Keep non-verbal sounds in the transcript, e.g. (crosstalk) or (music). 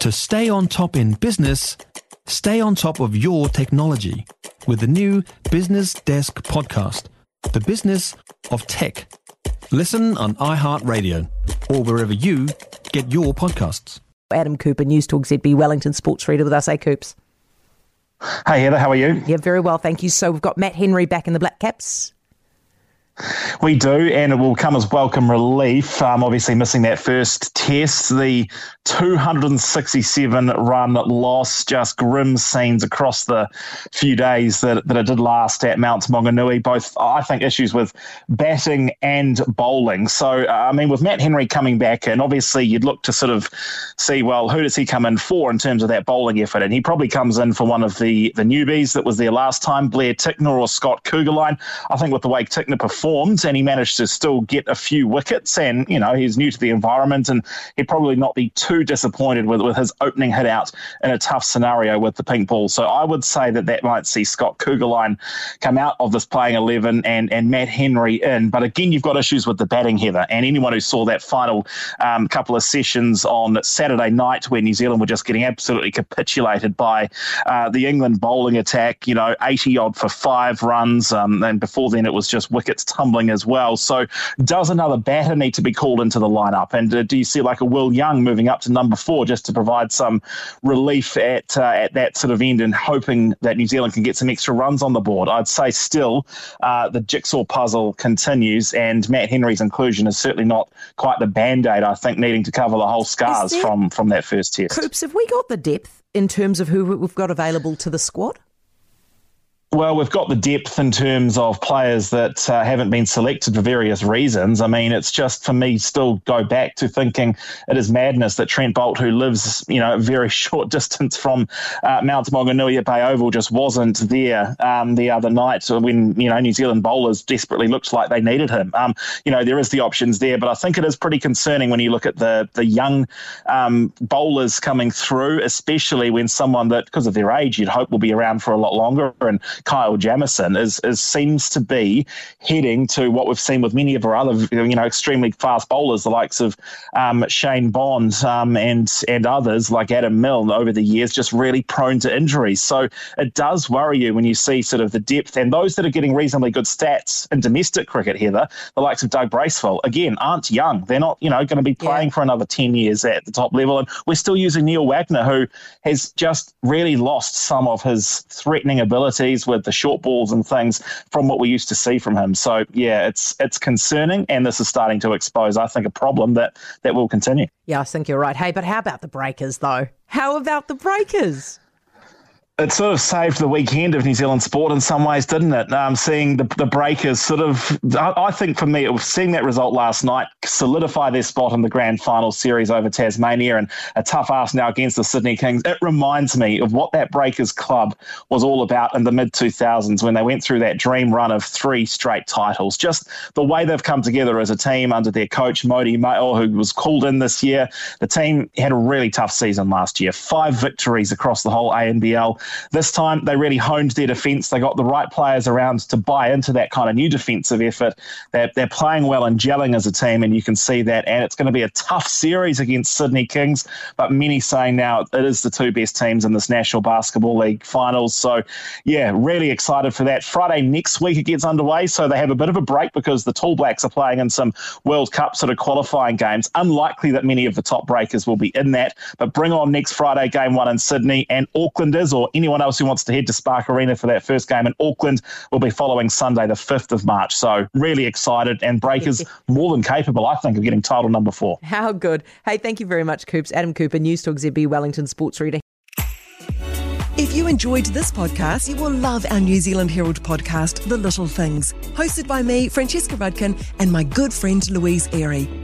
To stay on top in business, stay on top of your technology with the new Business Desk podcast, The Business of Tech. Listen on iHeartRadio or wherever you get your podcasts. Adam Cooper, News Talk ZB Wellington Sports Reader with us. Hey, Coops. Hey, Heather, how are you? Yeah, very well, thank you. So we've got Matt Henry back in the Black Caps. We do, and it will come as welcome relief. Um, obviously, missing that first test, the 267 run loss, just grim scenes across the few days that, that it did last at Mount Maunganui. Both, I think, issues with batting and bowling. So, uh, I mean, with Matt Henry coming back and obviously, you'd look to sort of see, well, who does he come in for in terms of that bowling effort? And he probably comes in for one of the, the newbies that was there last time, Blair Tickner or Scott Kuggeleijn. I think with the way Tickner performed, and he managed to still get a few wickets, and, you know, he's new to the environment, and he'd probably not be too disappointed with, with his opening hit out in a tough scenario with the pink ball. So I would say that that might see Scott Kuggeleijn come out of this playing 11 and, and Matt Henry in. But again, you've got issues with the batting, Heather. And anyone who saw that final um, couple of sessions on Saturday night where New Zealand were just getting absolutely capitulated by uh, the England bowling attack, you know, 80 odd for five runs. Um, and before then, it was just wickets tumbling as well. So does another batter need to be called into the lineup? And uh, do you see like a Will Young moving up to number four just to provide some relief at uh, at that sort of end and hoping that New Zealand can get some extra runs on the board. I'd say still uh, the jigsaw puzzle continues, and Matt Henry's inclusion is certainly not quite the band aid. I think needing to cover the whole scars there, from from that first test. Coops, have we got the depth in terms of who we've got available to the squad? Well, we've got the depth in terms of players that uh, haven't been selected for various reasons. I mean, it's just for me still go back to thinking it is madness that Trent Boult, who lives you know a very (laughs) short distance from uh, Mount Maunganui Bay Oval, just wasn't there um, the other night when you know New Zealand bowlers desperately looked like they needed him. Um, you know, there is the options there, but I think it is pretty concerning when you look at the the young um, bowlers coming through, especially when someone that because of their age you'd hope will be around for a lot longer and Kyle Jamieson is, is seems to be heading to what we've seen with many of our other you know extremely fast bowlers, the likes of um, Shane Bond um, and and others like Adam Milne over the years, just really prone to injuries. So it does worry you when you see sort of the depth and those that are getting reasonably good stats in domestic cricket. Heather, the likes of Doug Bracewell, again, aren't young. They're not you know going to be playing yeah. for another ten years at the top level, and we're still using Neil Wagner, who has just really lost some of his threatening abilities with the short balls and things from what we used to see from him. So yeah, it's it's concerning, and this is starting to expose, I think, a problem that that will continue. Yeah, I think you're right. Hey, but how about the breakers though? How about the breakers? It sort of saved the weekend of New Zealand sport in some ways, didn't it? Um, seeing the, the Breakers sort of, I, I, think for me, it was seeing that result last night solidify their spot in the grand final series over Tasmania and a tough ask now against the Sydney Kings. It reminds me of what that Breakers club was all about in the mid 2000s when they went through that dream run of three straight titles. Just the way they've come together as a team under their coach, Mody Maor, who was called in this year. The team had a really tough season last year, five victories across the whole ANBL. This time, they really honed their defence. They got the right players around to buy into that kind of new defensive effort. They're, they're playing well and gelling as a team, and you can see that. And it's going to be a tough series against Sydney Kings, but many saying now it is the two best teams in this National Basketball League finals. So, yeah, really excited for that. Friday next week it gets underway, so they have a bit of a break because the Tall Blacks are playing in some World Cup sort of qualifying games. Unlikely that many of the top breakers will be in that, but bring on next Friday game one in Sydney and Aucklanders or anyone else who wants to head to Spark Arena for that first game in Auckland will be following Sunday, the 5th of March. So, really excited and Breakers more than capable, I think, of getting title number four. How good. Hey, thank you very much, Coops. Adam Cooper, News Talk ZB Wellington Sports Reader. If you enjoyed this podcast, you will love our New Zealand Herald podcast, The Little Things, hosted by me, Francesca Rudkin, and my good friend Louise Airy.